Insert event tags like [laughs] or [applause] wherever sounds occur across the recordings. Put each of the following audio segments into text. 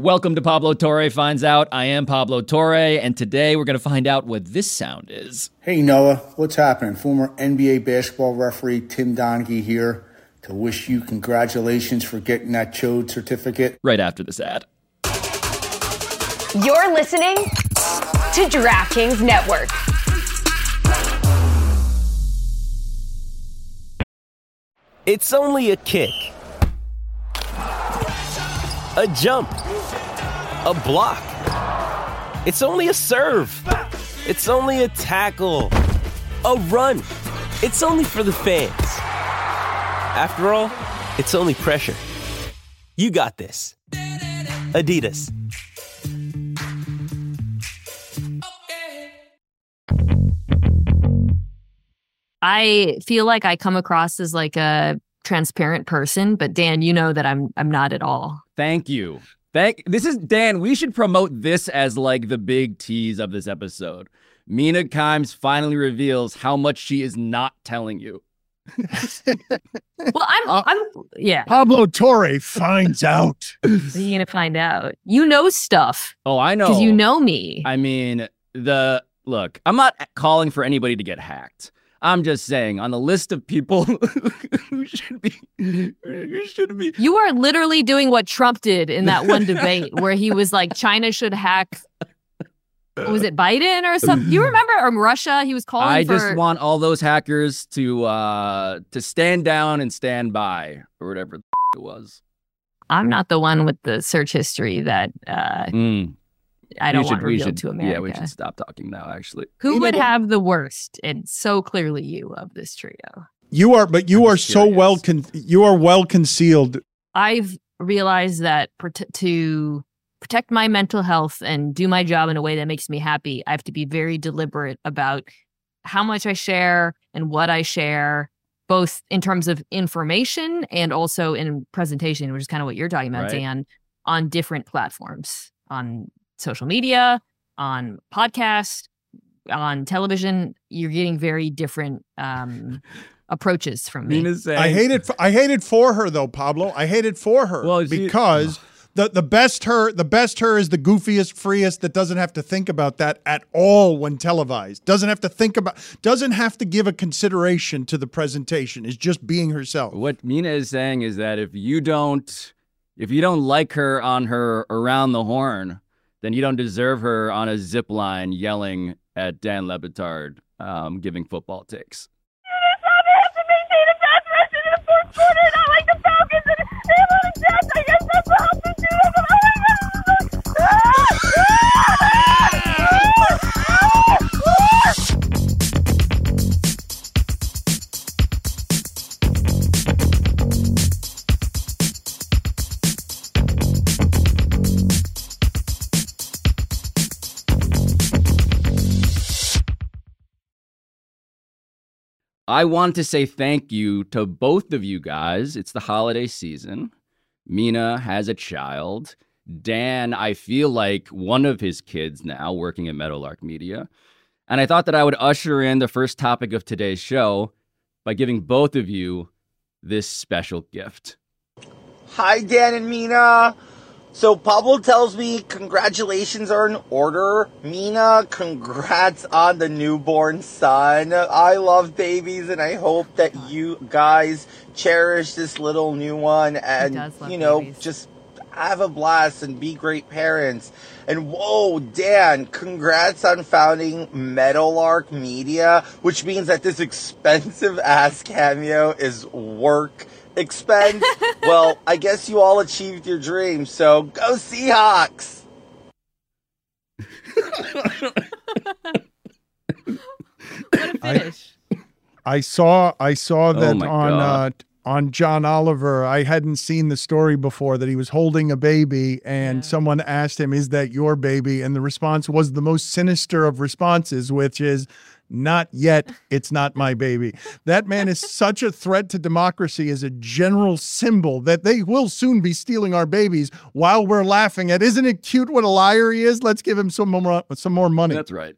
Welcome to Pablo Torre Finds Out. I am Pablo Torre, and today we're going to find out what this sound is. Hey, Noah, what's happening? Former NBA basketball referee Tim Donaghy here to wish you congratulations for getting that Chode certificate. Right after this ad. You're listening to DraftKings Network. It's only a kick, a jump, a block. It's only a serve. It's only a tackle, a run. It's only for the fans. After all, it's only pressure. You got this. Adidas. I feel like I come across as like a transparent person, but Dan, you know that I'm I'm not at all. Thank you. Thank this is Dan. We should promote this as like the big tease of this episode. Mina Kimes finally reveals how much she is not telling you. Well, I'm Uh, I'm yeah. Pablo Torre finds out. You're gonna find out. You know stuff Oh, I know. because you know me. I mean, the look, I'm not calling for anybody to get hacked. I'm just saying on the list of people [laughs] who should be who should be You are literally doing what Trump did in that one debate [laughs] where he was like, China should hack. Was it Biden or something? You remember? Or Russia? He was calling I for. just want all those hackers to uh to stand down and stand by or whatever the it was. I'm not the one with the search history that uh, Mm, I don't we want should, we revealed should, to America. Yeah, we should stop talking now. Actually, Who You know would what- have the worst? And so clearly you of this trio. You are, but you I'm are just so curious. well, con- you are well concealed. I've realized that prote- to protect my mental health and do my job in a way that makes me happy, I have to be very deliberate about how much I share and what I share, both in terms of information and also in presentation, which is kind of what you're talking about, Right. Dan, on different platforms, on social media, on podcast, on television. You're getting very different um, approaches from me. Mina's saying I hate it. For, I hate it for her though, Pablo. I hate it for her Well, she- because [sighs] the the best her, the best her is the goofiest, freest that doesn't have to think about that at all when televised. Doesn't have to think about. Doesn't have to give a consideration to the presentation. Is just being herself. what Mina is saying is that if you don't if you don't like her on her around the horn, then you don't deserve her on a zip line yelling at Dan Le Batard, um, giving football takes. I want to say thank you to both of you guys. It's the holiday season. Mina has a child. Dan, I feel like one of his kids now working at Meadowlark Media. And I thought that I would usher in the first topic of today's show by giving both of you this special gift. Hi, Dan and Mina. So Pablo tells me congratulations are in order. Mina, congrats on the newborn son. I love babies and I hope that you guys cherish this little new one and you know babies. just have a blast and be great parents. And whoa, Dan, congrats on founding Meadowlark Media, which means that this expensive ass cameo is work expense. [laughs] well, I guess you all achieved your dream, so go Seahawks! What a finish. I saw I saw that Oh on uh, on John Oliver. I hadn't seen the story before that he was holding a baby and Yeah. someone asked him, "Is that your baby?" And the response was the most sinister of responses, which is not yet. It's not my baby. That man is such a threat to democracy as a general symbol that they will soon be stealing our babies while we're laughing at. Isn't it cute what a liar he is? Let's give him some more some more money. That's right.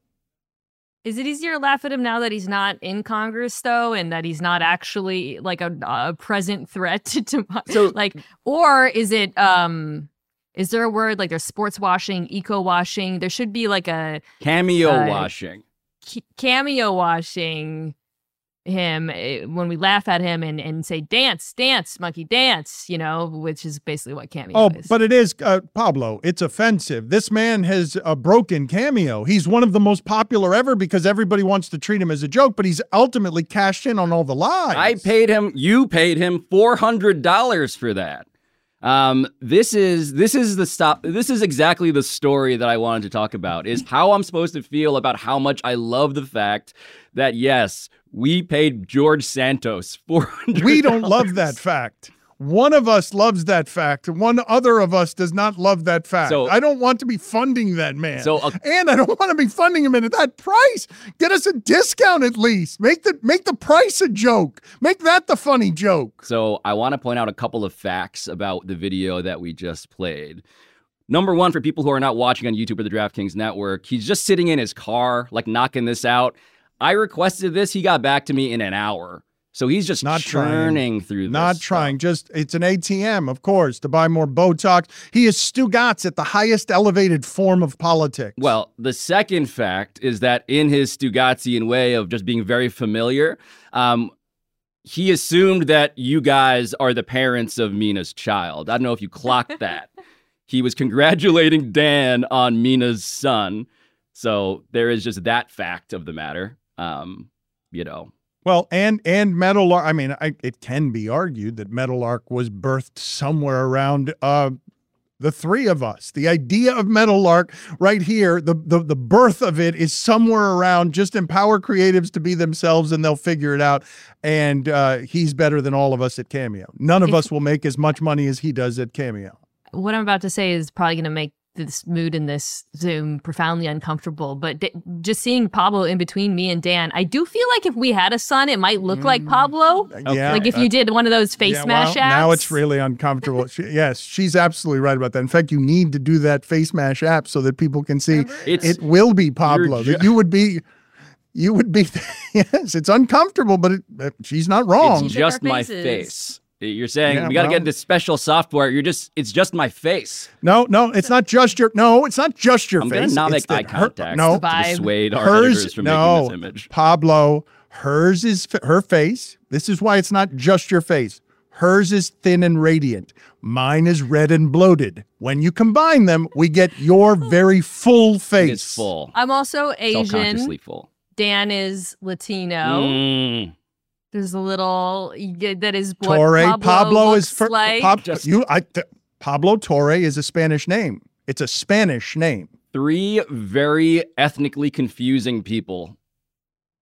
Is it easier to laugh at him now that he's not in Congress, though, and that he's not actually like a, a present threat to democracy? So- [laughs] like, or is it um is there a word like there's sports washing, eco washing? There should be like a Cameo Uh, washing. C- cameo washing him eh, when we laugh at him and, and say dance dance monkey dance you know which is basically what cameo Oh, is but it is uh, Pablo. It's offensive. This man has a broken cameo. He's one of the most popular ever because everybody wants to treat him as a joke, but he's ultimately cashed in on all the lies. I paid him. You paid him four hundred dollars for that. Um, this is this is the stop. This is exactly the story that I wanted to talk about. Is how I'm supposed to feel about how much I love the fact that yes, we paid George Santos four hundred. We don't love that fact. One of us loves that fact. One other of us does not love that fact. So- I don't want to be funding that man. So, uh, and I don't want to be funding him at that price. Get us a discount at least. Make the make the price a joke. Make that the funny joke. So I want to point out a couple of facts about the video that we just played. Number one, for people who are not watching on YouTube or the DraftKings Network, he's just sitting in his car, like knocking this out. I requested this. He got back to me in an hour. So he's just Not trying. churning through this. Not stuff. trying. Just it's an ATM, of course, to buy more Botox. He is Stugotz at the highest elevated form of politics. Well, the second fact is that in his Stugotzian way of just being very familiar, um, he assumed that you guys are the parents of Mina's child. I don't know if you clocked [laughs] that. he was congratulating Dan on Mina's son. So there is just that fact of the matter. Um, you know, Well, and and Meadowlark. I mean, I, it can be argued that Meadowlark was birthed somewhere around uh, the three of us. The idea of Meadowlark, right here, the, the the birth of it is somewhere around. Just empower creatives to be themselves, and they'll figure it out. And uh, he's better than all of us at Cameo. None of If- us will make as much money as he does at Cameo. what i'm about to say is probably going to make this mood in this zoom profoundly uncomfortable but d- just seeing pablo in between me and dan i do feel like if we had a son it might look like pablo Yeah, like if you did one of those face yeah, mash well, apps Now it's really uncomfortable. [laughs] She, yes, she's absolutely right about that. In fact, you need to do that face mash app so that people can see It's- it will be Pablo. ju- that you would be, you would be. [laughs] yes, it's uncomfortable, but it, uh, she's not wrong. it's just my faces. face. You're saying Yeah, we got to well- get into special software. You're just, it's just my face. no, no, it's not just your. No, it's not just your I'm face. gonna not It's make eye that her- contact no, to Vibe. dissuade our hers. editors from no, making this image. Pablo. Hers is her face. This is why it's not just your face. Hers is thin and radiant. Mine is red and bloated. When you combine them, we get your [laughs] very full face. It's full. i'm also Asian. Self-consciously asian full. dan is latino Mm. There's a little that is what Torre pablo, Pablo, is for like Pab- Just- you. I, th- Pablo Torre is a Spanish name. It's a Spanish name. Three very ethnically confusing people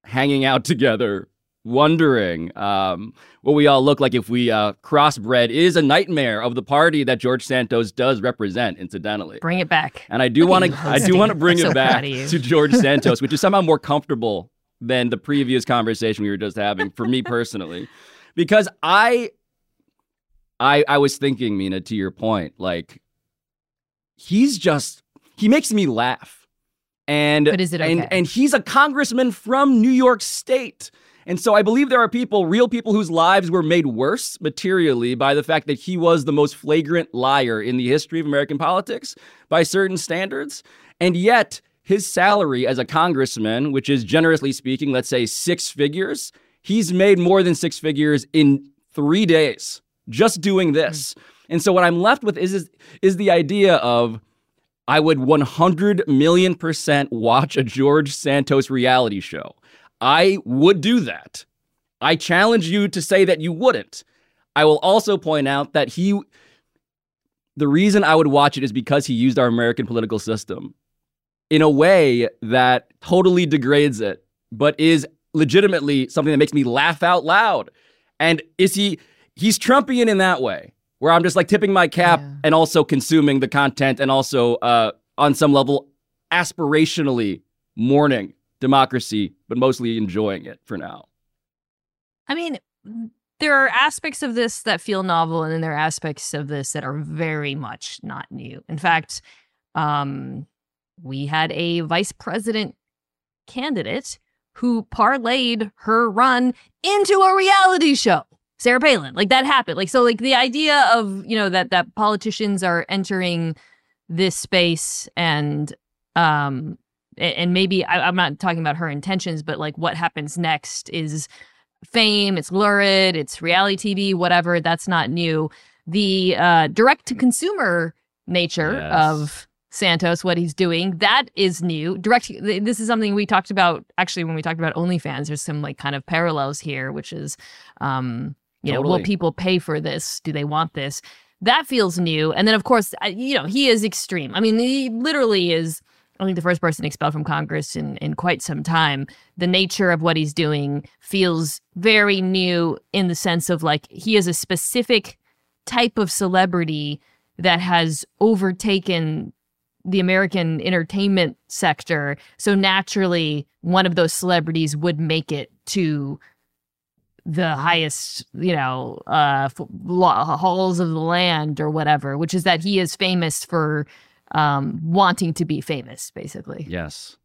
hanging out together, wondering um, what we all look like if we uh, crossbred is a nightmare of the party that George Santos does represent, incidentally. bring it back And I do want to, I do want to bring so it back proud of you. to George Santos, which is somehow more comfortable than the previous conversation we were just having for me personally, [laughs] because I, I, I was thinking, Mina, to your point, like he's just he makes me laugh, and But is it and and he's a congressman from New York State. And so I believe there are people, real people, whose lives were made worse materially by the fact that he was the most flagrant liar in the history of American politics by certain standards. And yet, his salary as a congressman, which is generously speaking, let's say six figures, he's made more than six figures in three days just doing this. Hmm. And so what I'm left with is, is, is the idea of I would 100 million percent watch a George Santos reality show. I would do that. I challenge you to say that you wouldn't. I will also point out that he, the reason I would watch it is because he used our American political system in a way that totally degrades it, but is legitimately something that makes me laugh out loud. And is he, he's Trumpian in that way, where I'm just like tipping my cap Yeah. and also consuming the content and also, uh, on some level, aspirationally mourning democracy, but mostly enjoying it for now. I mean, there are aspects of this that feel novel, and then there are aspects of this that are very much not new. In fact, um, we had a vice president candidate who parlayed her run into a reality show. Sarah Palin. Like that happened. Like so like the idea of, you know, that that politicians are entering this space and um and maybe I, I'm not talking about her intentions, but like what happens next is fame, it's lurid, it's reality TV, whatever. That's not new. The uh, direct to consumer nature Yes. of Santos, what he's doing, that is new. Direct. This is something we talked about actually when we talked about OnlyFans. There's some like kind of parallels here, which is, um, you know, will people pay for this? Do they want this? That feels new. And then of course, you know, he is extreme. I mean, he literally is. I think the first person expelled from Congress in, in quite some time. The nature of what he's doing feels very new in the sense of like he is a specific type of celebrity that has overtaken the American entertainment sector. So naturally, one of those celebrities would make it to the highest, you know, uh, halls of the land or whatever, which is that he is famous for um, wanting to be famous, basically. Yes.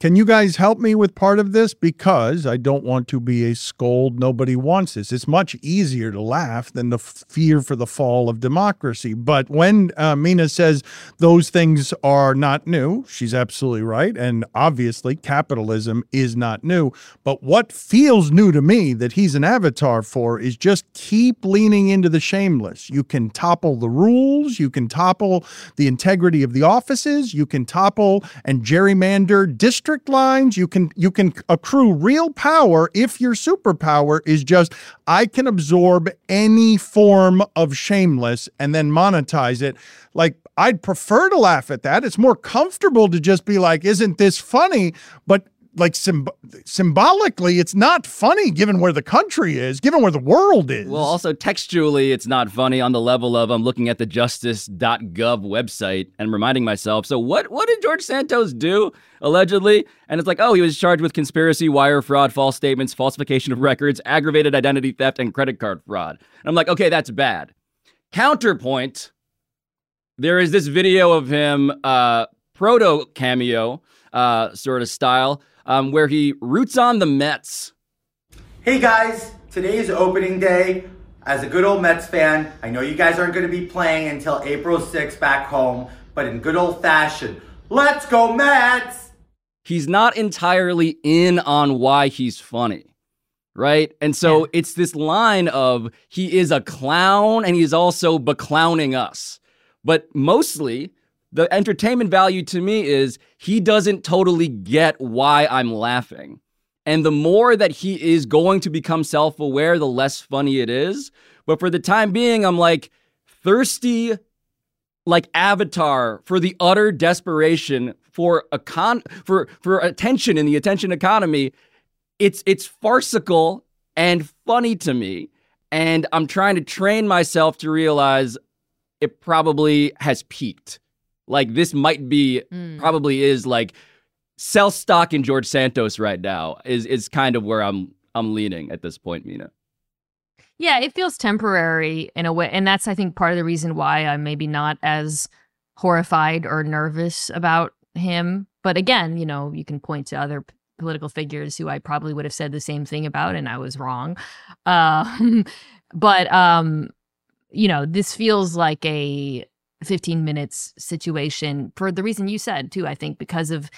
Can you guys help me with part of this? Because I don't want to be a scold. Nobody wants this. It's much easier to laugh than f- fear for the fall of democracy. But when uh, Mina says those things are not new, she's absolutely right. And obviously, capitalism is not new. But what feels new to me that he's an avatar for is just keep leaning into the shameless. You can topple the rules, you can topple the integrity of the offices, you can topple and gerrymander district lines, you can you can accrue real power if your superpower is just I can absorb any form of shameless and then monetize it. Like I'd prefer to laugh at that. It's more comfortable to just be like, isn't this funny? But like symb- symbolically, it's not funny given where the country is, given where the world is. Well, also textually, it's not funny on the level of I'm looking at the justice.gov website and reminding myself, so what what did George Santos do allegedly? And it's like, oh, he was charged with conspiracy, wire fraud, false statements, falsification of records, aggravated identity theft, and credit card fraud. And I'm like, okay, that's bad. Counterpoint, there is this video of him uh proto cameo uh sort of style um where he roots on the Mets. Hey guys, today is opening day. As a good old Mets fan, I know you guys aren't going to be playing until April 6th back home, but in good old fashion, let's go Mets! he's not entirely in on why he's funny. Right. And so it's this line of he is a clown and he's also beclowning us. But mostly the entertainment value to me is he doesn't totally get why I'm laughing. And the more that he is going to become self aware, the less funny it is. But for the time being, I'm like thirsty like avatar for the utter desperation for a con for for attention in the attention economy it's it's farcical and funny to me and i'm trying to train myself to realize it probably has peaked like this might be probably is like sell stock in george santos right now is is kind of where i'm i'm leaning at this point mina Yeah, it feels temporary in a way. And that's, I think, part of the reason why I'm maybe not as horrified or nervous about him. But again, you know, you can point to other p- political figures who I probably would have said the same thing about, and I was wrong. Uh, [laughs] but, um, you know, this feels like a 15 minutes situation for the reason you said, too, I think, because of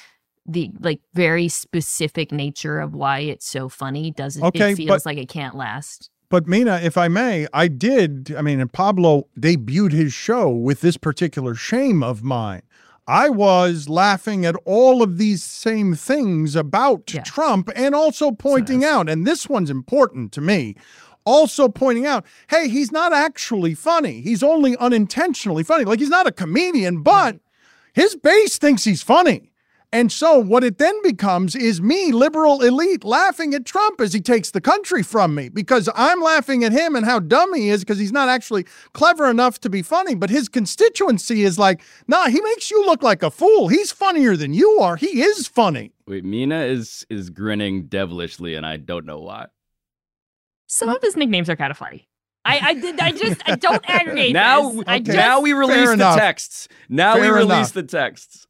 the like very specific nature of why it's so funny doesn't Okay, it feels but- like it can't last But Mina, if I may, I did. I mean, and Pablo debuted his show with this particular shame of mine. I was laughing at all of these same things about Yeah. Trump and also pointing out, and this one's important to me, also pointing out, hey, he's not actually funny. He's only unintentionally funny. Like he's not a comedian, but his base thinks he's funny. And so what it then becomes is me, liberal elite, laughing at Trump as he takes the country from me because I'm laughing at him and how dumb he is because he's not actually clever enough to be funny. But his constituency is like, nah, he makes you look like a fool. He's funnier than you are. He is funny. wait mina is is grinning devilishly and i don't know why Some of his nicknames are kind of funny. I, I did. I just. I don't [laughs] aggregate. now, this. I Okay. just now we release the enough. texts. Now we release enough. the texts.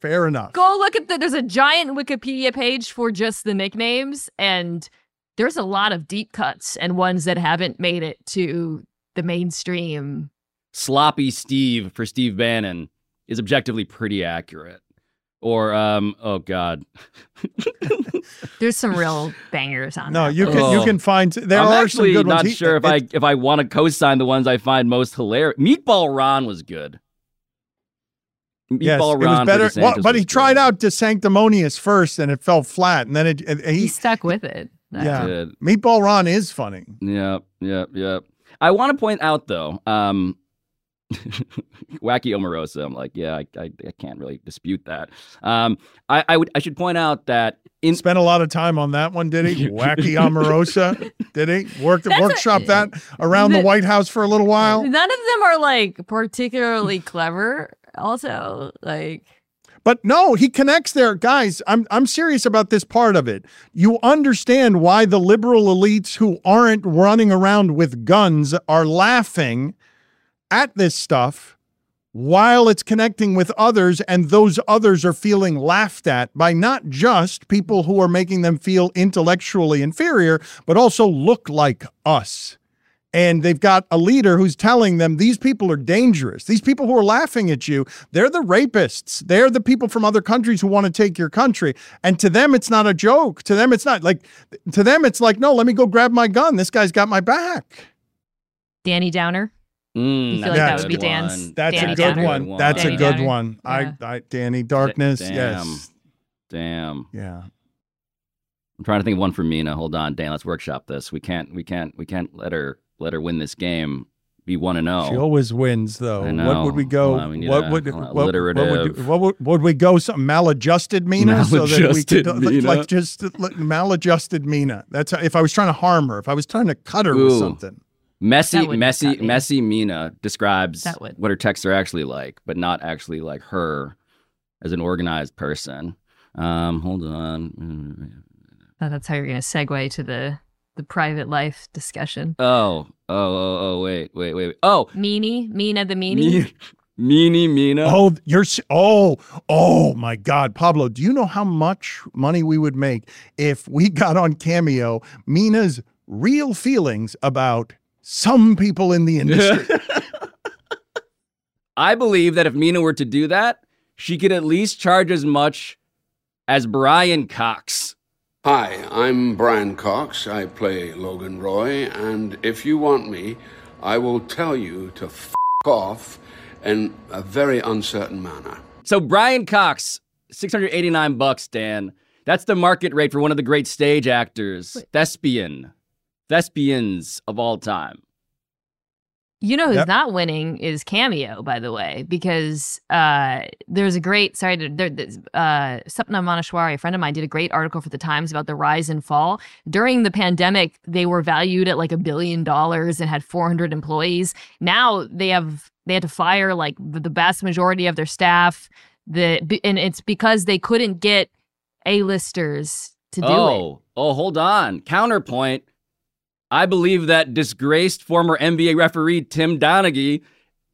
Fair enough. go look at the. There's a giant Wikipedia page for just the nicknames, and there's a lot of deep cuts and ones that haven't made it to the mainstream. Sloppy Steve for Steve Bannon is objectively pretty accurate. Or um, oh god, [laughs] There's some real bangers on No, that you list. can you can find there I'm are actually some good not ones. He- sure if it- I if I want to co-sign the ones I find most hilarious. Meatball Ron was good. Meatball Yes, Ron it was better. Well, but was he tried out DeSanctimonious first, and it fell flat. And then it, it- he he, stuck with it. yeah, Did. Meatball Ron is funny. Yeah, yeah, yeah. I want to point out though, um, Wacky Omarosa. I'm like, yeah, I, I, I can't really dispute that. Um, I, I would, I should point out that in Spent a lot of time on that one, did he? [laughs] Wacky Omarosa, did he? Worked That's a- workshop that around the The- White House for a little while. None of them are like particularly clever. Also, like But no, he connects there, guys. I'm I'm serious about this part of it. You understand why the liberal elites who aren't running around with guns are laughing at this stuff while it's connecting with others and those others are feeling laughed at by not just people who are making them feel intellectually inferior, but also look like us. And they've got a leader who's telling them these people are dangerous. These people who are laughing at you, they're the rapists. They're the people from other countries who want to take your country. And to them, it's not a joke. To them, it's not like, to them, it's like, no, let me go grab my gun. This guy's got my back. Danny Downer. Mm, You feel like that would be good Dan's- one. That's Danny a good Downer. one. That's Danny a good Downer. one. I, I, Danny Darkness. Damn. Yes. Damn. Yeah. I'm trying to think of one for Mina. Hold on, Dan. Let's workshop this. We can't. We can't. We can't let her let her win this game. Be one and She always wins, though. I What would we go? Hold on, we what a- would what, what would what would would we go? Some maladjusted Mina, so that we Maladjusted could Mina. like just like, maladjusted Mina. That's how, if I was trying to harm her, if I was trying to cut her with Ooh. something. Messy, messy, me. messy Mina describes what her texts are actually like, but not actually like her as an organized person. Um, hold on. Oh, that's how you're going to segue to the the private life discussion. Oh, oh, oh, oh, wait, wait, wait. wait. Oh, Meanie, Mina the meanie. Me- Meanie Mina. Oh, you're oh oh my God, Pablo. Do you know how much money we would make if we got on Cameo Mina's real feelings about some people in the industry? [laughs] I believe that if Mina were to do that, she could at least charge as much as Brian Cox. Hi, I'm Brian Cox. I play Logan Roy, and if you want me, I will tell you to f off in a very uncertain manner. So Brian Cox, 689 bucks, Dan. That's the market rate for one of the great stage actors, thespian, thespians of all time. You know who's Yep. not winning is Cameo, by the way, because uh, there's a great sorry, to- there, there's, uh, Sapna Maheshwari, a friend of mine, did a great article for the Times about the rise and fall during the pandemic. They were valued at like a billion dollars and had 400 employees. Now they have they had to fire like the vast majority of their staff. The and it's because they couldn't get A-listers to do it. oh, oh, hold on. Counterpoint. I believe that disgraced former NBA referee Tim Donaghy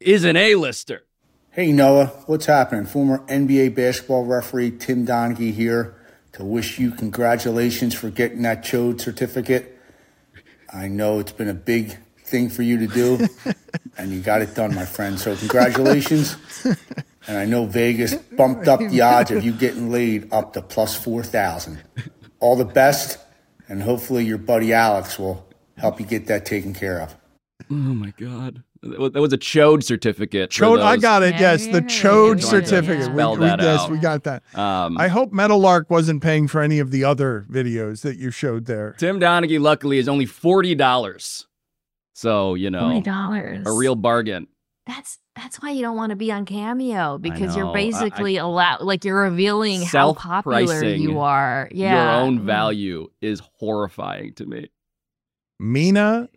is an A-lister. Hey Noah, what's happening? Former NBA basketball referee Tim Donaghy here to wish you congratulations for getting that Chode certificate. I know it's been a big thing for you to do, [laughs] and you got it done, my friend. So congratulations. And I know Vegas bumped up the odds of you getting laid up to plus 4,000. All the best, and hopefully your buddy Alex will help you get that taken care of. Oh my god. That was- a chode certificate. Chode, I got it. Yes, the Chode certificate. yeah. We, Spell we- that yes, we got that. Um, I hope Meadowlark wasn't paying for any of the other videos that you showed there. Tim Donaghy, luckily, is only forty dollars. So you know, Twenty dollars. a real bargain. That's that's why you don't want to be on Cameo because you're know. I- basically allowed like you're revealing how popular you are. Yeah. Your own value is horrifying to me. Mina,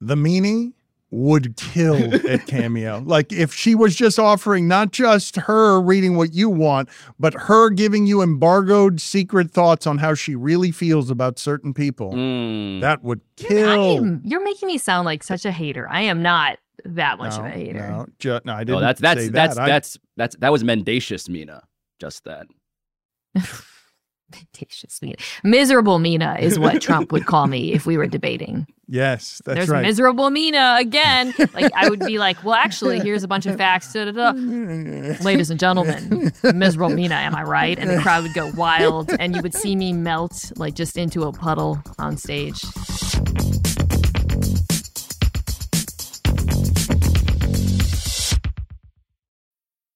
the meanie, would kill [laughs] at Cameo. like if she was just offering not just her reading what you want, but her giving you embargoed secret thoughts on how she really feels about certain people. Mm. That would I kill. am, you're making me sound like such a hater. I am not that much no, of a hater. No, ju- no, I didn't Oh, that's that's say that's that. I- that's that's that was mendacious, Mina. Just that. [laughs] mendacious Mina. Miserable Mina is what [laughs] Trump would call me if we were debating. Yes, that's There's right. miserable Mina again. Like I would be like, well, actually, [laughs] here's a bunch of facts. Da, da, da. Ladies and gentlemen, miserable Mina, am I right? And the crowd would go wild, and you would see me melt like just into a puddle on stage.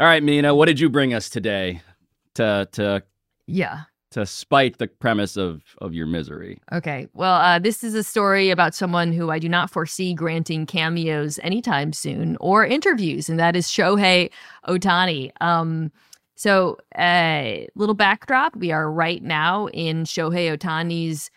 All right, Mina, what did you bring us today to to Yeah. to spite the premise of of your misery? Okay. Well, uh, this is a story about someone who I do not foresee granting cameos anytime soon or interviews, and that is Shohei Ohtani. Um, so, a uh, little backdrop: we are right now in Shohei Ohtani's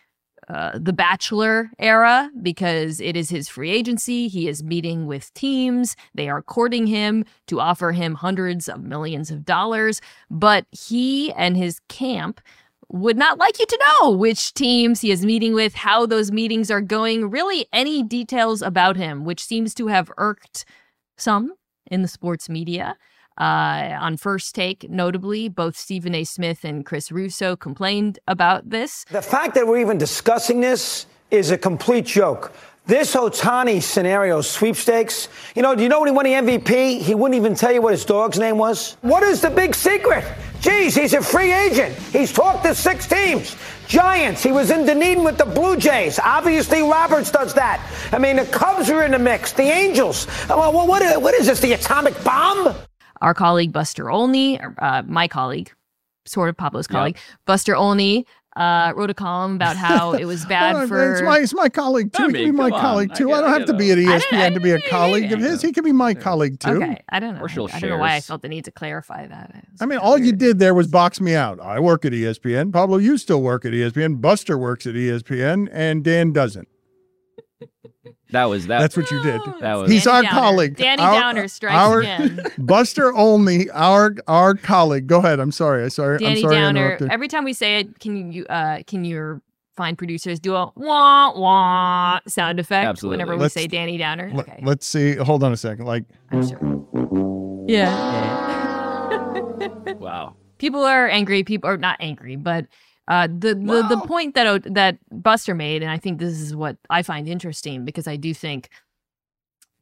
uh, the Bachelor era because it is his free agency. He is meeting with teams. They are courting him to offer him hundreds of millions of dollars. But he and his camp would not like you to know which teams he is meeting with, how those meetings are going, really any details about him, which seems to have irked some in the sports media. Uh, on first take, notably, both Stephen A. Smith and Chris Russo complained about this. The fact that we're even discussing this is a complete joke. This Ohtani scenario sweepstakes, you know, do you know when he won the MVP? He wouldn't even tell you what his dog's name was. What is the big secret? Geez, he's a free agent. He's talked to six teams. Giants, he was in Dunedin with the Blue Jays. Obviously, Roberts does that. I mean, the Cubs are in the mix, the Angels. Well, what, what is this, the atomic bomb? Our colleague Buster Olney, uh, my colleague, sort of Pablo's colleague, yep. Buster Olney, uh, wrote a column about [laughs] how it was bad for. It's my, it's my colleague too. He can be my colleague on. too. I, I don't have to be at ESPN to be a colleague of his. He can be my colleague too. Okay, I don't know. I don't know why I felt the need to clarify that. I mean, all weird. you did there was box me out. I work at ESPN. Pablo, you still work at ESPN. Buster works at ESPN, and Dan doesn't. That was that. That's what you did. That was. He's Danny our Downer. colleague. Danny our, Downer strikes our, again. [laughs] Buster Olney. our our colleague. Go ahead. I'm sorry. I sorry. Danny I'm sorry. Downer. Every time we say it, can you uh can your fine producers do a wah wah sound effect Absolutely. whenever we Let's- say Danny Downer? Let, Okay. Let's see. Hold on a second. Like I'm sure. Yeah. wow. [laughs] people are angry. People are not angry, but uh, the the, the point that that Buster made, and I think this is what I find interesting because I do think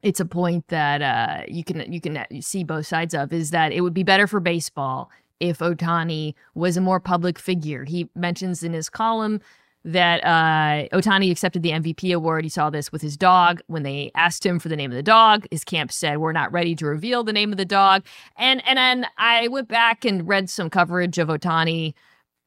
it's a point that uh, you can you can see both sides of is that it would be better for baseball if Ohtani was a more public figure. He mentions in his column that uh, Ohtani accepted the MVP award. He saw this with his dog. When they asked him for the name of the dog, his camp said, "We're not ready to reveal the name of the dog." And and then I went back and read some coverage of Ohtani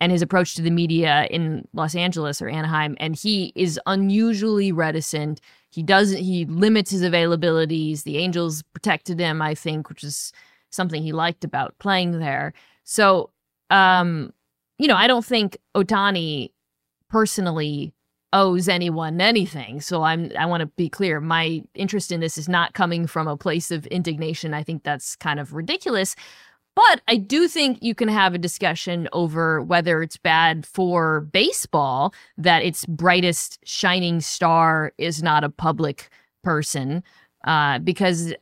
and his approach to the media in Los Angeles or Anaheim, and he is unusually reticent. He doesn't. He limits his availabilities. The Angels protected him, I think, which is something he liked about playing there. So, um, you know, I don't think Ohtani personally owes anyone anything. So I'm I want to be clear. My interest in this is not coming from a place of indignation. I think that's kind of ridiculous. But I do think you can have a discussion over whether it's bad for baseball that its brightest shining star is not a public person, uh, because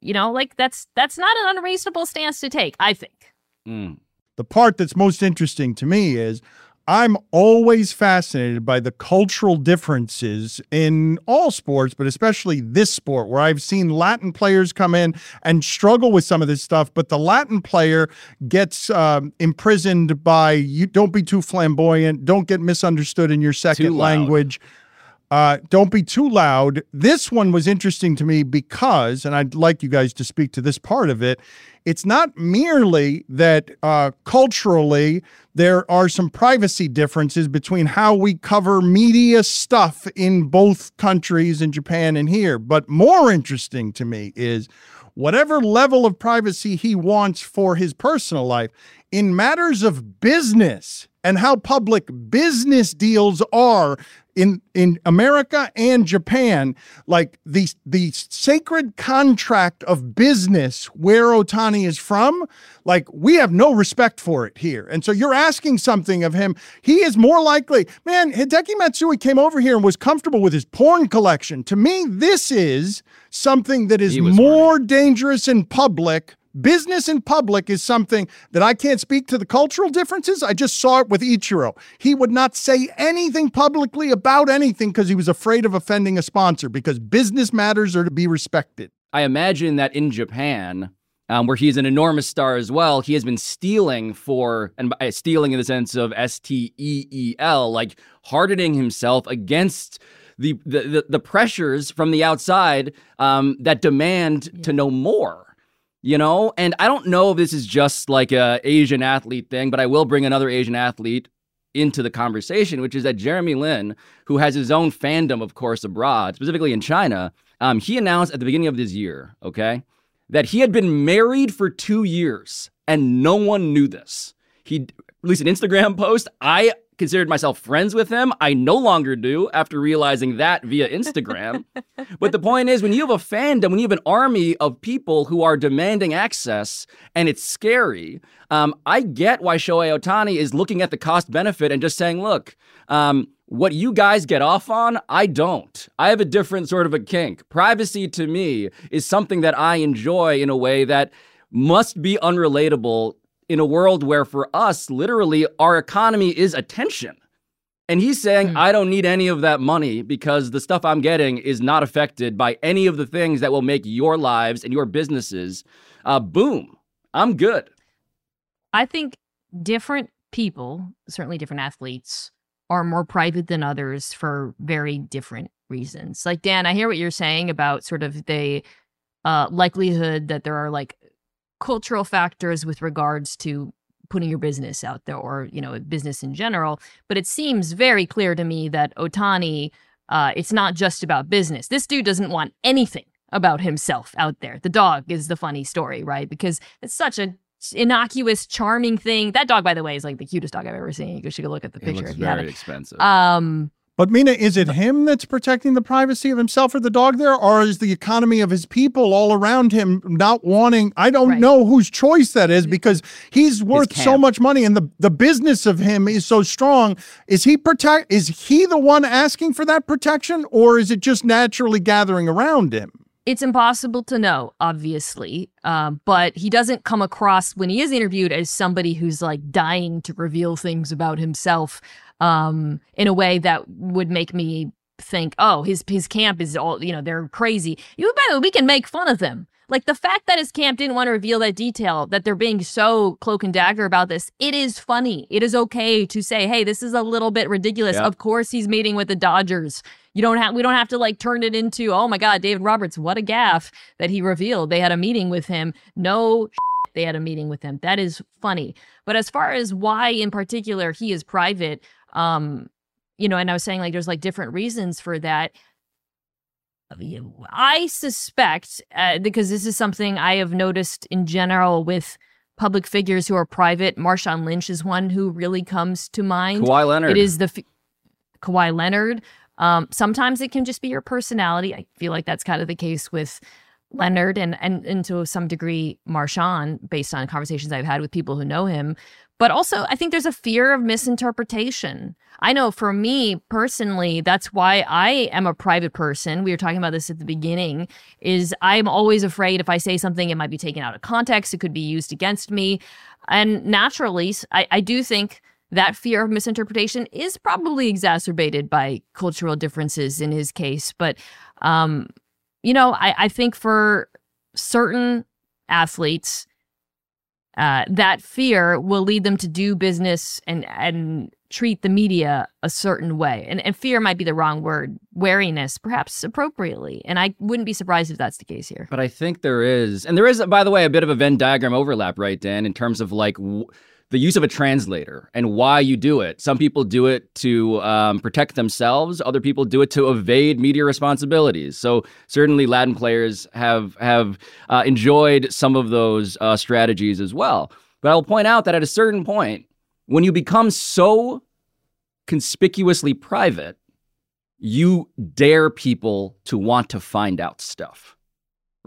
you know, like that's that's not an unreasonable stance to take. I think. Mm. the part that's most interesting to me is I'm always fascinated by the cultural differences in all sports, but especially this sport, where I've seen Latin players come in and struggle with some of this stuff. But the Latin player gets um, imprisoned by you don't be too flamboyant, don't get misunderstood in your second language. Uh, don't be too loud. This one was interesting to me because, and I'd like you guys to speak to this part of it. It's not merely that uh, culturally there are some privacy differences between how we cover media stuff in both countries, in Japan and here. But more interesting to me is whatever level of privacy he wants for his personal life in matters of business and how public business deals are in in America and Japan, like the the sacred contract of business where Ohtani is from, like we have no respect for it here. And so you're asking something of him. He is more likely, man, Hideki Matsui came over here and was comfortable with his porn collection. To me, this is something that is more dangerous in public Business in public is something that I can't speak to the cultural differences. I just saw it with Ichiro. He would not say anything publicly about anything because he was afraid of offending a sponsor because business matters are to be respected. I imagine that in Japan, um, where he's an enormous star as well, he has been stealing for, and by stealing in the sense of S T E E L, like hardening himself against the, the, the, the pressures from the outside um, that demand yeah. to know more you know? And i don't know if this is just like a asian athlete thing but i will bring another asian athlete into the conversation which is that jeremy lin who has his own fandom of course abroad specifically in china um, he announced at the beginning of this year okay that he had been married for two years and no one knew this. He released an instagram post i considered myself friends with him. I no longer do after realizing that via [laughs] Instagram. but the point is, when you have a fandom, when you have an army of people who are demanding access and it's scary, um, I get why Shohei Ohtani is looking at the cost benefit and just saying, look, um, what you guys get off on, I don't. I have a different sort of a kink. Privacy to me is something that I enjoy in a way that must be unrelatable in a world where for us, literally, our economy is attention. And he's saying, mm. I don't need any of that money because the stuff I'm getting is not affected by any of the things that will make your lives and your businesses uh, boom. I'm good. I think different people, certainly different athletes, are more private than others for very different reasons. Like, Dan, I hear what you're saying about sort of the uh, likelihood that there are like cultural factors with regards to putting your business out there or you know business in general but it seems very clear to me that ohtani uh, it's not just about business. This dude doesn't want anything about himself out there. The dog is the funny story right? Because it's such a innocuous charming thing. That dog by the way is like the cutest dog i've ever seen. You should go look at the picture it looks very expensive. Um but Mina, is it him that's protecting the privacy of himself or the dog there, or is the economy of his people all around him not wanting? I don't right. know whose choice that is because he's worth so much money, and the the business of him is so strong. Is he protect? Is he the one asking for that protection, or is it just naturally gathering around him? It's impossible to know, obviously, um, but he doesn't come across when he is interviewed as somebody who's like dying to reveal things about himself um, in a way that would make me think, oh, his his camp is all you know they're crazy. You bet we can make fun of them. Like the fact that his camp didn't want to reveal that detail, that they're being so cloak and dagger about this, it is funny. It is okay to say, hey, this is a little bit ridiculous. Of course he's meeting with the Dodgers. You don't have we don't have to like turn it into, oh my God, David Roberts, what a gaffe that he revealed. They had a meeting with him. No they had a meeting with him. That is funny. But as far as why in particular he is private, um, you know, and I was saying like there's like different reasons for that. I suspect uh, because this is something I have noticed in general with public figures who are private. Marshawn Lynch is one who really comes to mind. Kawhi Leonard. It is the f- Kawhi Leonard. Um, sometimes it can just be your personality. I feel like that's kind of the case with Leonard and and, and to some degree Marshawn, based on conversations I've had with people who know him. But also, I think there's a fear of misinterpretation. I know for me personally, that's why I am a private person. We were talking about this at the beginning is I'm always afraid if I say something, it might be taken out of context. It could be used against me. And naturally, I, I do think that fear of misinterpretation is probably exacerbated by cultural differences in his case. But, um, you know, I, I think for certain athletes, uh, that fear will lead them to do business and and treat the media a certain way. And, and fear might be the wrong word, wariness, perhaps appropriately. And I wouldn't be surprised if that's the case here. But I think there is, and there is, by the way, a bit of a Venn diagram overlap, right, Dan, in terms of like the use of a translator and why you do it. Some people do it to um, protect themselves. Other people do it to evade media responsibilities. So certainly, Latin players have have uh, enjoyed some of those uh, strategies as well. But I will point out that at a certain point, when you become so conspicuously private, you dare people to want to find out stuff.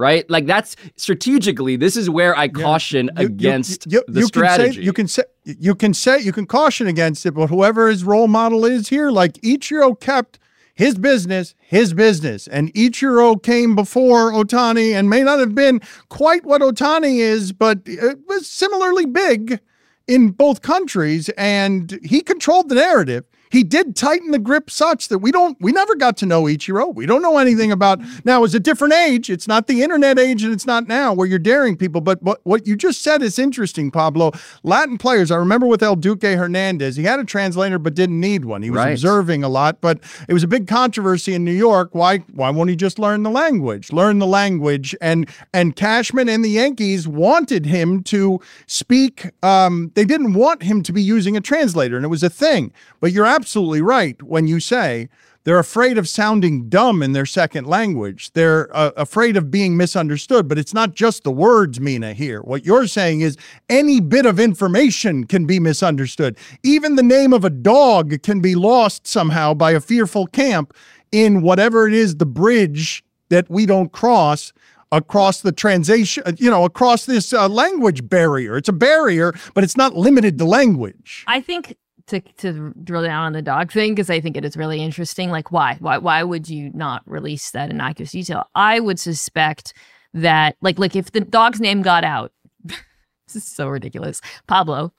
Right? Like that's strategically, this is where I caution You- you- against you, the you strategy. Can say, you can say you can say you can caution against it, but whoever his role model is here, like Ichiro kept his business, his business, and Ichiro came before Ohtani and may not have been quite what Ohtani is, but it was similarly big in both countries, and he controlled the narrative. He did tighten the grip such that we don't, we never got to know Ichiro. We don't know anything about now. It's a different age. It's not the internet age, and it's not now where you're daring people. But what what you just said is interesting, Pablo. Latin players. I remember with El Duque Hernandez, he had a translator but didn't need one. He was Right. observing a lot, but it was a big controversy in New York. Why why won't he just learn the language? Learn the language, and and Cashman and the Yankees wanted him to speak. Um, they didn't want him to be using a translator, and it was a thing. But you're absolutely right when you say they're afraid of sounding dumb in their second language. They're uh, afraid of being misunderstood. But it's not just the words, Mina. Here, what you're saying is any bit of information can be misunderstood. Even the name of a dog can be lost somehow by a fearful camp in whatever it is, the bridge that we don't cross across the translation, you know, across this uh, language barrier. It's a barrier, but it's not limited to language. I think to to drill down on the dog thing because I think it is really interesting. Like, why, why, why would you not release that innocuous detail? I would suspect that, like, like if the dog's name got out, [laughs] this is so ridiculous. Pablo,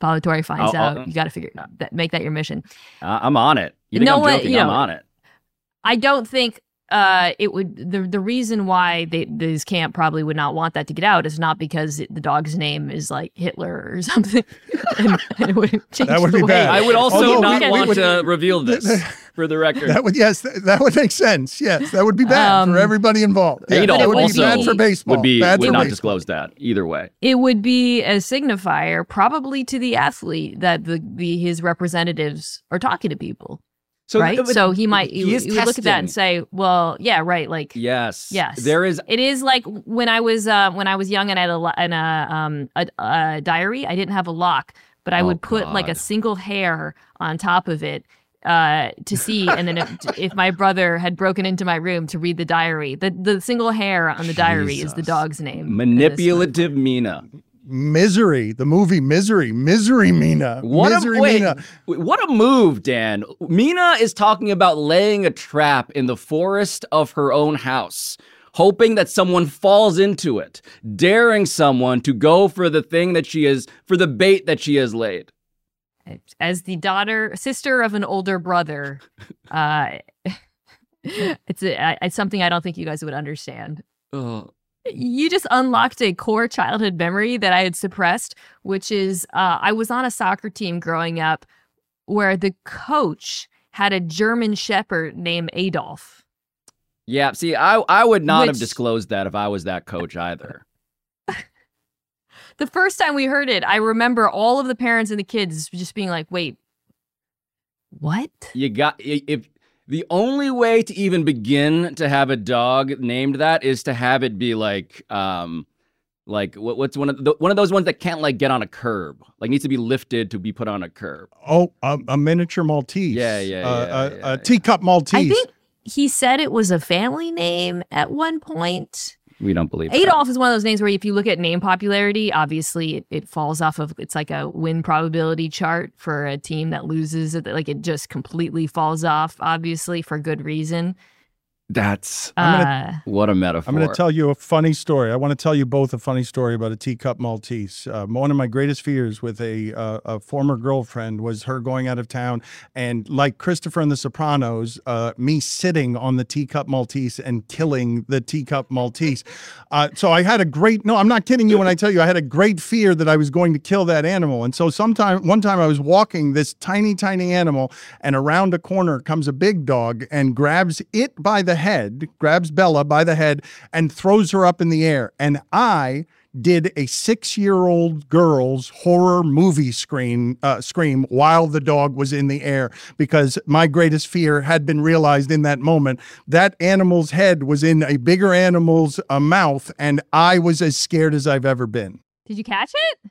Pablo Torre finds Oh, out. oh. you got to figure that, make that your mission. Uh, I'm on it. You think No I'm one- joking? you I'm on it. I don't think uh, it would. The the reason why they, this camp probably would not want that to get out is not because it, the dog's name is like Hitler or [laughs] something. and, and it would change That would the be way- bad. I would also Although not we- we want would- [laughs] to reveal this for the record. That would yes, th- that would make sense. Yes, that would be bad Um, for everybody involved. Yeah, Adolf that would also be bad for baseball. would be bad would for not baseball. disclose that either way. it would be a signifier probably to the athlete that the, the his representatives are talking to people So right but so he might he he would look at that and say well yeah right like Yes. Yes. There is it is like when i was uh when i was young and i had a, and a um a, a diary i didn't have a lock but i Oh, would put like a single hair on top of it uh to see and then if, [laughs] if my brother had broken into my room to read the diary the the single hair on the diary is the dog's name manipulative Mina. Misery, the movie Misery, Misery Mina, What Misery a wait, Mina. what a move, Dan. Mina is talking about laying a trap in the forest of her own house, hoping that someone falls into it, daring someone to go for the thing that she is for the bait that she has laid. as the daughter sister of an older brother uh [laughs] it's a, I- it's something i don't think you guys would understand Ugh. You just unlocked a core childhood memory that i had suppressed which is uh, i was on a soccer team growing up where the coach had a german shepherd named adolf Yeah, see, I I would not have disclosed that if I was that coach either. [laughs] the first time we heard it i remember all of the parents and the kids just being like wait what You got if the only way to even begin to have a dog named that is to have it be like um like what, what's one of the, one of those ones that can't like get on a curb like needs to be lifted to be put on a curb. Oh, a, a miniature Maltese. Yeah, yeah, Uh, yeah, a, yeah, a teacup Maltese. I think he said it was a family name at one point. We don't believe that. Adolf is one of those names where if you look at name popularity, obviously it, it falls off of it's like a win probability chart for a team that loses it like it just completely falls off obviously for good reason. That's I'm Uh, what a metaphor. I'm going to tell you a funny story. I want to tell you both a funny story about a teacup Maltese. Uh, one of my greatest fears with a uh, a former girlfriend was her going out of town, and like Christopher in The Sopranos, uh, me sitting on the teacup Maltese and killing the teacup Maltese. Uh, so I had a great no, I'm not kidding you when I tell you I had a great fear that I was going to kill that animal. And so sometime one time I was walking this tiny tiny animal, and around a corner comes a big dog and grabs it by the head, grabs Bella by the head, and throws her up in the air. And I did a six-year-old girl's horror movie scream uh, scream while the dog was in the air because my greatest fear had been realized in that moment. That animal's head was in a bigger animal's uh, mouth, and I was as scared as I've ever been. did you catch it?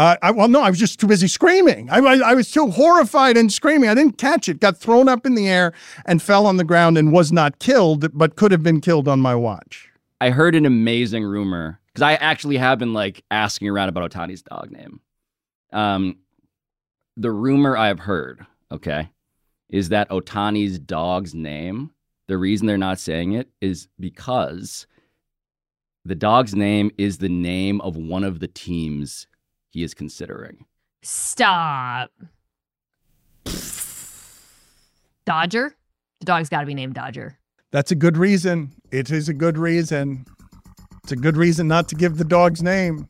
Uh, I, well, no, I was just too busy screaming. I, I, I was too horrified and screaming. I didn't catch it. Got thrown up in the air and fell on the ground and was not killed, but could have been killed on my watch. I heard an amazing rumor because I actually have been like asking around about Ohtani's dog name. Um, the rumor I've heard, okay, is that Ohtani's dog's name. The reason they're not saying it is because the dog's name is the name of one of the teams he is considering. Stop. Dodger? The dog's got to be named Dodger. That's a good reason. It is a good reason. It's a good reason not to give the dog's name.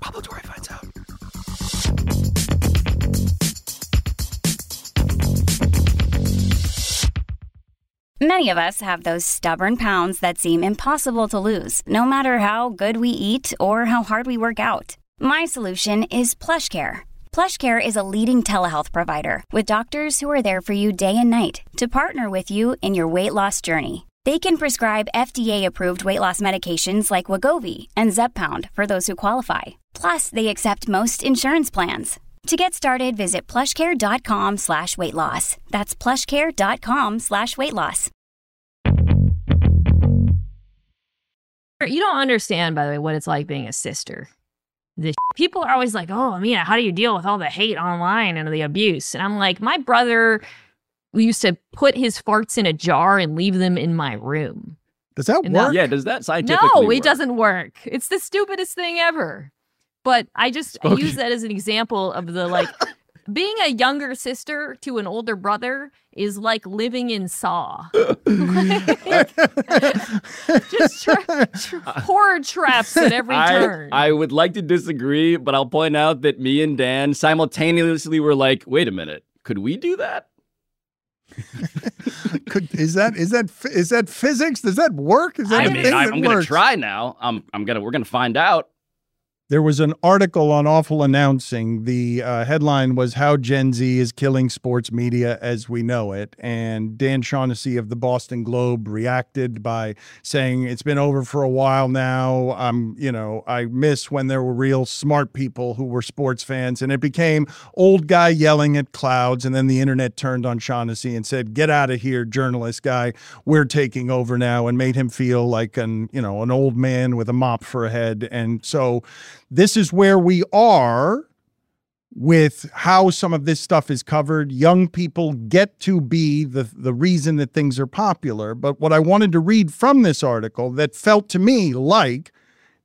Pablo Torre finds out. Many of us have those stubborn pounds that seem impossible to lose, no matter how good we eat or how hard we work out. My solution is PlushCare. PlushCare is a leading telehealth provider with doctors who are there for you day and night to partner with you in your weight loss journey. They can prescribe FDA-approved weight loss medications like Wegovy and Zepbound for those who qualify. Plus, they accept most insurance plans. To get started, visit plushcare.com slash weight loss. That's plushcare.com slash weight loss. You don't understand, by the way, what it's like being a sister. The people are always like, "Oh, Amina, how do you deal with all the hate online and the abuse?" And I'm like, my brother used to put his farts in a jar and leave them in my room. Does that And that- work? Yeah, does that scientifically No, work? it doesn't work. It's the stupidest thing ever. But I just I use that as an example of the like [laughs] being a younger sister to an older brother is like living in Saw. [laughs] [laughs] just tra- tra- horror traps at every I, turn. I would like to disagree, but I'll point out that me and Dan simultaneously were like, wait a minute, could we do that? [laughs] Could, is that is that that physics? Does that work? Is that I a mean, thing I'm, that I'm gonna try now. I'm, I'm gonna, we're gonna find out. There was an article on Awful Announcing. The uh, headline was How Gen Z is Killing Sports Media as We Know It. And Dan Shaughnessy of the Boston Globe reacted by saying, It's been over for a while now. I'm, you know, I miss when there were real smart people who were sports fans. And it became old guy yelling at clouds. And then the internet turned on Shaughnessy and said, Get out of here, journalist guy. We're taking over now, and made him feel like an, you know, an old man with a mop for a head. And so this is where we are with how some of this stuff is covered. Young people get to be the, the reason that things are popular. But what I wanted to read from this article that felt to me like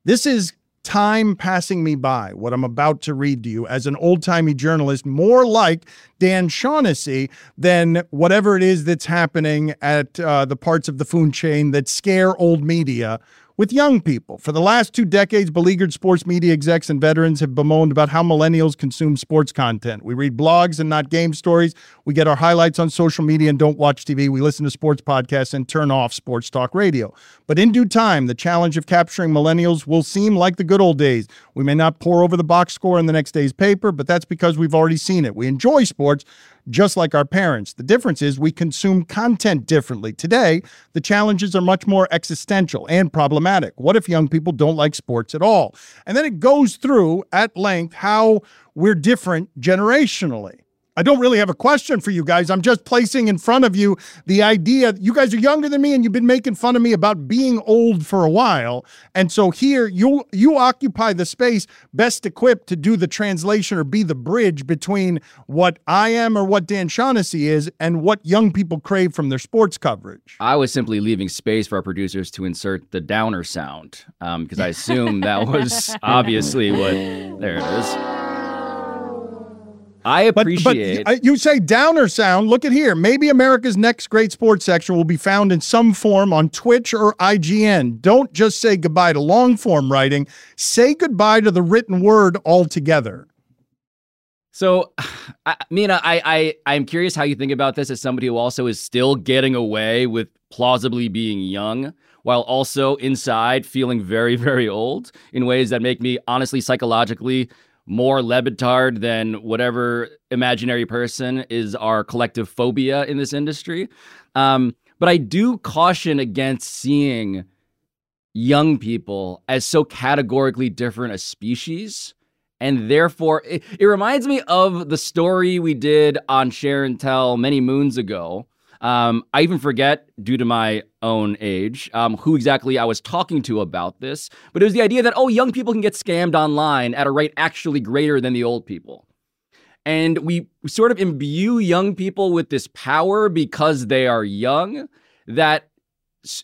this is time passing me by, what I'm about to read to you as an old timey journalist, more like Dan Shaughnessy than whatever it is that's happening at uh, the parts of the food chain that scare old media with young people. For the last two decades, beleaguered sports media execs and veterans have bemoaned about how millennials consume sports content. We read blogs and not game stories. We get our highlights on social media and don't watch TV. We listen to sports podcasts and turn off sports talk radio. But in due time, the challenge of capturing millennials will seem like the good old days. We may not pour over the box score in the next day's paper, but that's because we've already seen it. We enjoy sports just like our parents. The difference is we consume content differently. Today, the challenges are much more existential and problematic. What if young people don't like sports at all? And then it goes through at length how we're different generationally. I don't really have a question for you guys. I'm just placing in front of you the idea. You guys are younger than me, and you've been making fun of me about being old for a while. And so here, you you occupy the space best equipped to do the translation or be the bridge between what I am or what Dan Shaughnessy is and what young people crave from their sports coverage. I was simply leaving space for our producers to insert the downer sound because um, I assume that was [laughs] obviously what. There it is. I appreciate. But, but uh, you say downer sound. Look at here. Maybe America's next great sports section will be found in some form on Twitch or IGN. Don't just say goodbye to long form writing. Say goodbye to the written word altogether. So, [sighs] I, Mina, I, I I'm curious how you think about this as somebody who also is still getting away with plausibly being young while also inside feeling very, [laughs] very old in ways that make me honestly psychologically more Le Batard than whatever imaginary person is our collective phobia in this industry. Um, but I do caution against seeing young people as so categorically different a species. And therefore, it, it reminds me of the story we did on Share and Tell many moons ago um, I even forget, due to my own age, um, who exactly I was talking to about this, but it was the idea that, oh, young people can get scammed online at a rate actually greater than the old people. And we sort of imbue young people with this power because they are young that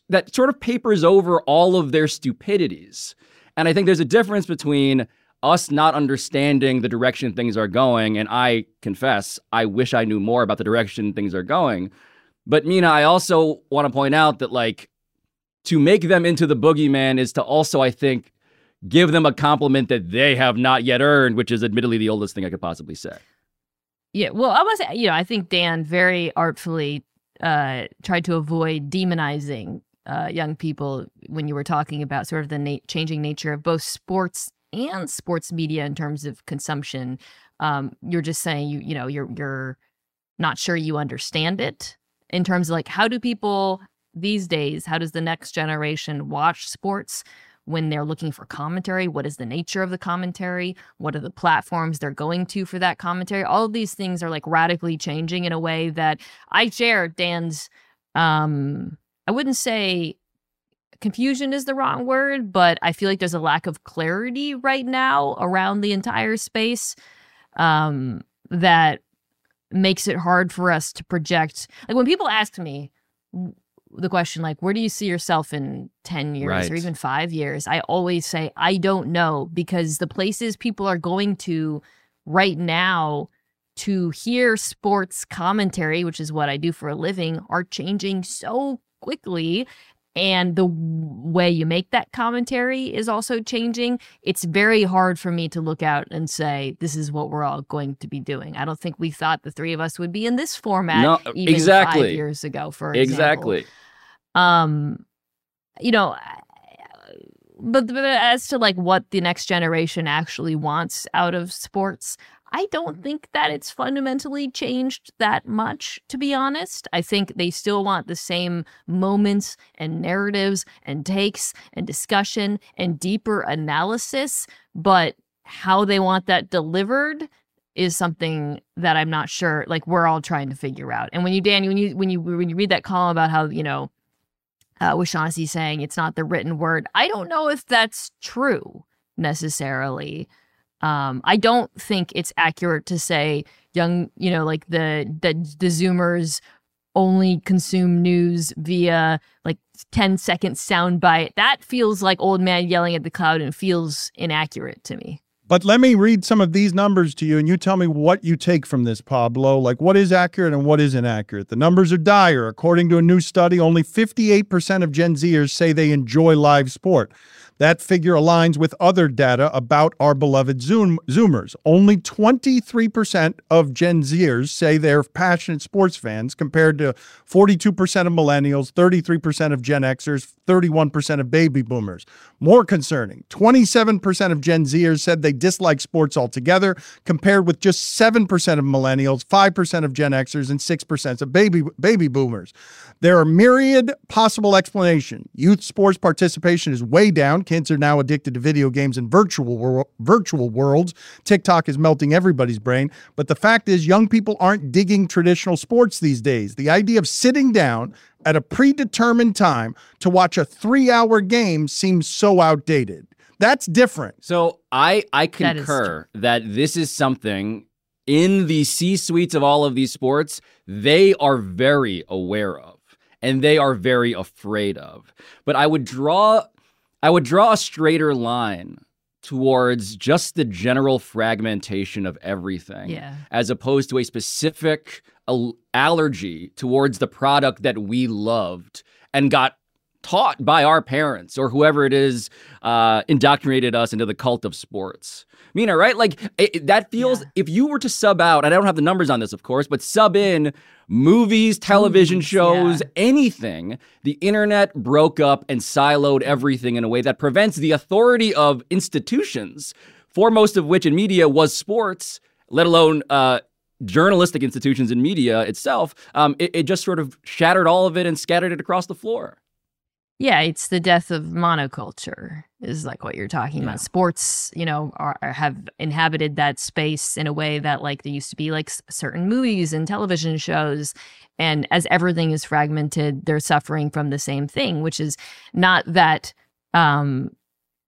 that sort of papers over all of their stupidities. And I think there's a difference between us not understanding the direction things are going, and I confess, I wish I knew more about the direction things are going, but Mina, I also want to point out that like to make them into the boogeyman is to also, I think, give them a compliment that they have not yet earned, which is admittedly the oldest thing I could possibly say. Yeah, well, I was, you know, I think Dan very artfully uh, tried to avoid demonizing uh, young people when you were talking about sort of the na- changing nature of both sports and sports media in terms of consumption. Um, you're just saying you, you know, you're you're not sure you understand it in terms of like how do people these days, how does the next generation watch sports? when they're looking for commentary what is the nature of the commentary what are the platforms they're going to for that commentary all of these things are like radically changing in a way that i share dan's um i wouldn't say confusion is the wrong word but i feel like there's a lack of clarity right now around the entire space um that makes it hard for us to project. Like when people ask me the question, like, where do you see yourself in 10 years right. or even five years? I always say, I don't know, because the places people are going to right now to hear sports commentary, which is what I do for a living, are changing so quickly and the way you make that commentary is also changing. It's very hard for me to look out and say, this is what we're all going to be doing. I don't think we thought the three of us would be in this format no, even exactly. five years ago, for example. Exactly. Um, you know, but, but as to like what the next generation actually wants out of sports, I don't mm-hmm. think that it's fundamentally changed that much, to be honest. I think they still want the same moments and narratives and takes and discussion and deeper analysis, but how they want that delivered is something that I'm not sure. Like we're all trying to figure out. And when you, Dan, when you when you when you read that column about how you know, uh, with Shaughnessy saying it's not the written word, I don't know if that's true necessarily. Um, I don't think it's accurate to say young, you know, like the the the Zoomers only consume news via like 10 second soundbite. That feels like old man yelling at the cloud and feels inaccurate to me. But let me read some of these numbers to you and you tell me what you take from this, Pablo. Like what is accurate and what is inaccurate. The numbers are dire. According to a new study, only 58% of Gen Zers say they enjoy live sport. That figure aligns with other data about our beloved Zoom, Zoomers. Only 23% of Gen Zers say they're passionate sports fans, compared to 42% of millennials, 33% of Gen Xers, 31% of baby boomers. More concerning, 27% of Gen Zers said they dislike sports altogether, compared with just 7% of millennials, 5% of Gen Xers, and 6% of baby, baby boomers. There are myriad possible explanations. Youth sports participation is way down kids are now addicted to video games and virtual wor- virtual worlds. TikTok is melting everybody's brain, but the fact is young people aren't digging traditional sports these days. The idea of sitting down at a predetermined time to watch a 3-hour game seems so outdated. That's different. So I I That is concur that, this is something in the C suites of all of these sports they are very aware of and they are very afraid of. But I would draw I would draw a straighter line towards just the general fragmentation of everything Yeah. as opposed to a specific al- allergy towards the product that we loved and got taught by our parents or whoever it is uh, indoctrinated us into the cult of sports. Mina, right? Like it, that feels. If you were to sub out, and I don't have the numbers on this, of course, but sub in movies, television Movies, shows, yeah. anything, the internet broke up and siloed everything in a way that prevents the authority of institutions, foremost of which in media was sports, let alone. Uh, Journalistic institutions and media itself, um, it, it just sort of shattered all of it and scattered it across the floor. Yeah, it's the death of monoculture is like what you're talking about. Sports, you know, are, have inhabited that space in a way that like there used to be like certain movies and television shows. And as everything is fragmented, they're suffering from the same thing, which is not that um,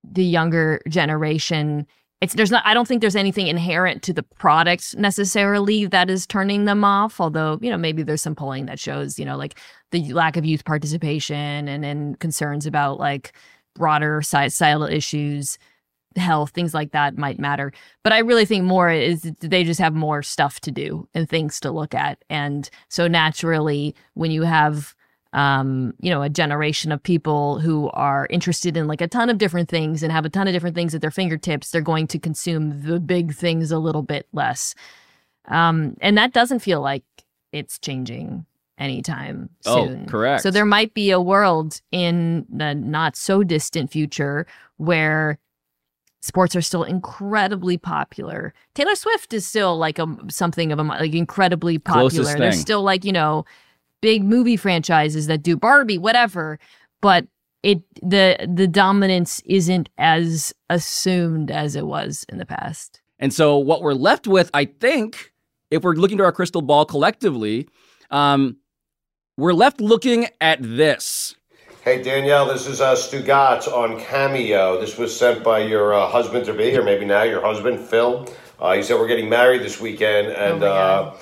the younger generation it's there's not i don't think there's anything inherent to the product necessarily that is turning them off although you know maybe there's some polling that shows you know like the lack of youth participation and and concerns about like broader societal issues health things like that might matter. But i really think more is they just have more stuff to do and things to look at. And so naturally when you have um, you know, a generation of people who are interested in like a ton of different things and have a ton of different things at their fingertips, they're going to consume the big things a little bit less. Um, and that doesn't feel like it's changing anytime soon. Oh, soon. correct. So there might be a world in the not so distant future where sports are still incredibly popular. Taylor Swift is still like a something of a like incredibly popular. There's thing. still like, you know, big movie franchises that do Barbie, whatever, but it the the dominance isn't as assumed as it was in the past. And so, what we're left with, I think, if we're looking to our crystal ball collectively, um, we're left looking at this. Hey Danielle, this is uh, Stugotz on Cameo. This was sent by your uh, husband to be, or maybe now your husband, Phil. Uh, he said we're getting married this weekend, and uh,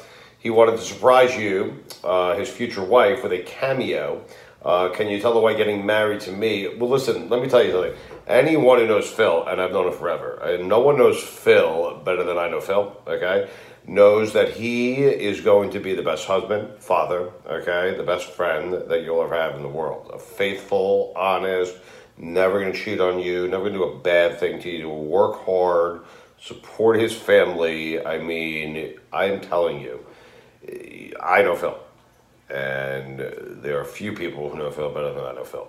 he wanted to surprise you, uh, his future wife, with a cameo. Uh, can you tell the wife getting married to me? Well, listen, let me tell you something. Anyone who knows Phil, and I've known him forever, and no one knows Phil better than I know Phil, okay? Knows that he is going to be the best husband, father, okay? The best friend that you'll ever have in the world. A faithful, honest, never gonna cheat on you, never gonna do a bad thing to you, work hard, support his family. I mean, I'm telling you, I know Phil. And there are few people who know Phil better than I know Phil.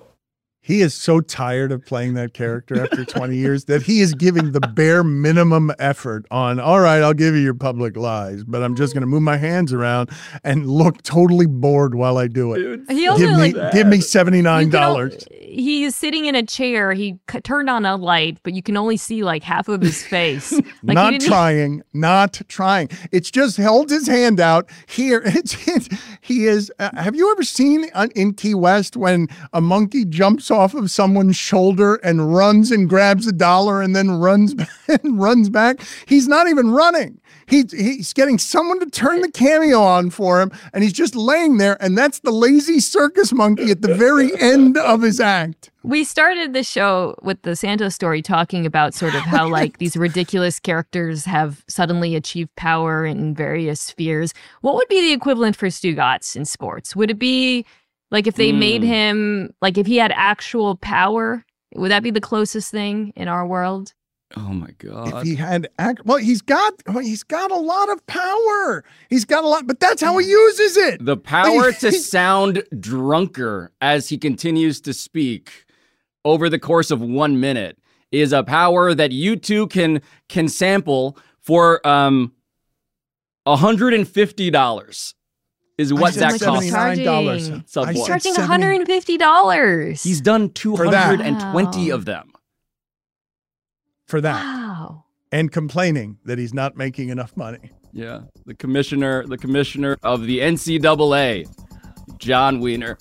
He is so tired of playing that character after [laughs] 20 years that he is giving the bare minimum effort on, all right, I'll give you your public lies, but I'm just going to move my hands around and look totally bored while I do it. He also, give me, like- give me $79. he is sitting in a chair. He c- turned on a light, but you can only see like half of his face. [laughs] Like, not didn't- trying, not trying. It's just held his hand out here. [laughs] It's, it's he is. Uh, have you ever seen on, in Key West when a monkey jumps off of someone's shoulder and runs and grabs a dollar and then runs [laughs] and runs back? He's not even running. He's he's getting someone to turn the cameo on for him, and he's just laying there. And that's the lazy circus monkey at the very [laughs] end of his act. We started the show with the Santos story talking about sort of how like these ridiculous characters have suddenly achieved power in various spheres. What would be the equivalent for Stugotz in sports? Would it be like if they made Hmm. him like if he had actual power? Would that be the closest thing in our world? Oh my god! If he had act, well, he's got well, he's got a lot of power. He's got a lot, but that's how he uses it. The power to [laughs] sound drunker as he continues to speak over the course of one minute is a power that you two can can sample for um $150 is what said that costs. $79. Sub I one. Charging $150. He's done 220 of them. for that Wow. and complaining that he's not making enough money. Yeah, the commissioner, the commissioner of the NCAA, Jon Weiner.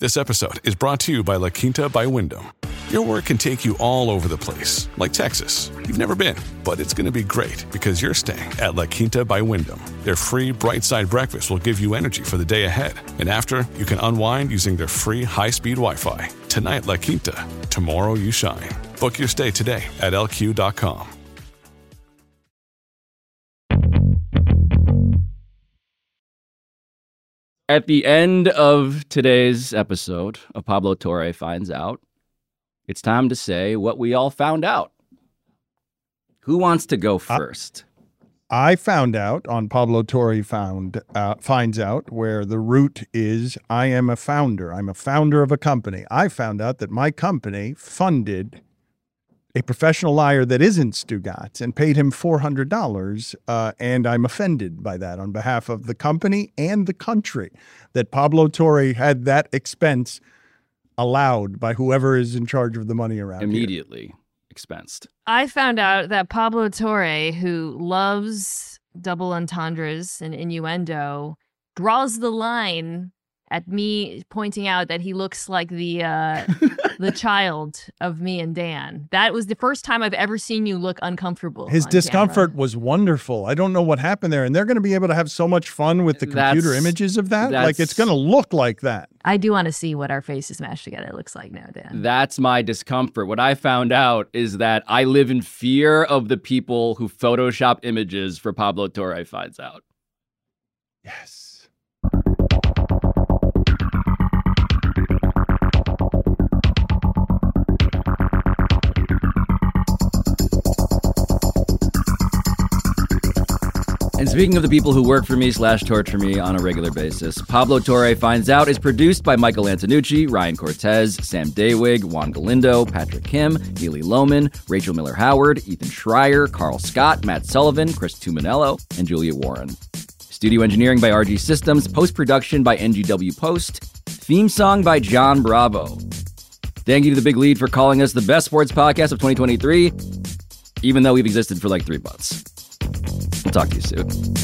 This episode is brought to you by La Quinta by Wyndham. Your work can take you all over the place, like Texas. You've never been, but it's going to be great because you're staying at La Quinta by Wyndham. Their free bright side breakfast will give you energy for the day ahead. And after, you can unwind using their free high speed Wi Fi. Tonight, La Quinta. Tomorrow, you shine. Book your stay today at lq.com. At the end of today's episode Pablo Torre Finds Out, it's time to say what we all found out. Who wants to go first? I found out on Pablo Torre found uh, finds out where the root is. I am a founder. I'm a founder of a company. I found out that my company funded a professional liar that isn't Stugotz and paid him four hundred dollars. Uh, and I'm offended by that on behalf of the company and the country that Pablo Torre had that expense allowed by whoever is in charge of the money around here. Immediately expensed. I found out that Pablo Torre, who loves double entendres and innuendo, draws the line at me pointing out that he looks like the uh, [laughs] the child of me and Dan. That was the first time I've ever seen you look uncomfortable. His discomfort camera. was wonderful. I don't know what happened there, and they're going to be able to have so much fun with the computer That's- images of that. Like it's going to look like that. I do want to see what our faces mashed together looks like now, Dan. That's my discomfort. What I found out is that I live in fear of the people who Photoshop images for Pablo Torre finds out. Yes. And speaking of the people who work for me slash torture me on a regular basis, Pablo Torre Finds Out is produced by Michael Antonucci, Ryan Cortez, Sam Daywig, Juan Galindo, Patrick Kim, Neely Lohman, Rachel Miller Howard, Ethan Schreier, Carl Scott, Matt Sullivan, Chris Tuminello, and Julia Warren. Studio engineering by RG Systems, post production by NGW Post, theme song by John Bravo. Thank you to the Big Lead for calling us the best sports podcast of 2023, even though we've existed for like three months. Talk to you soon.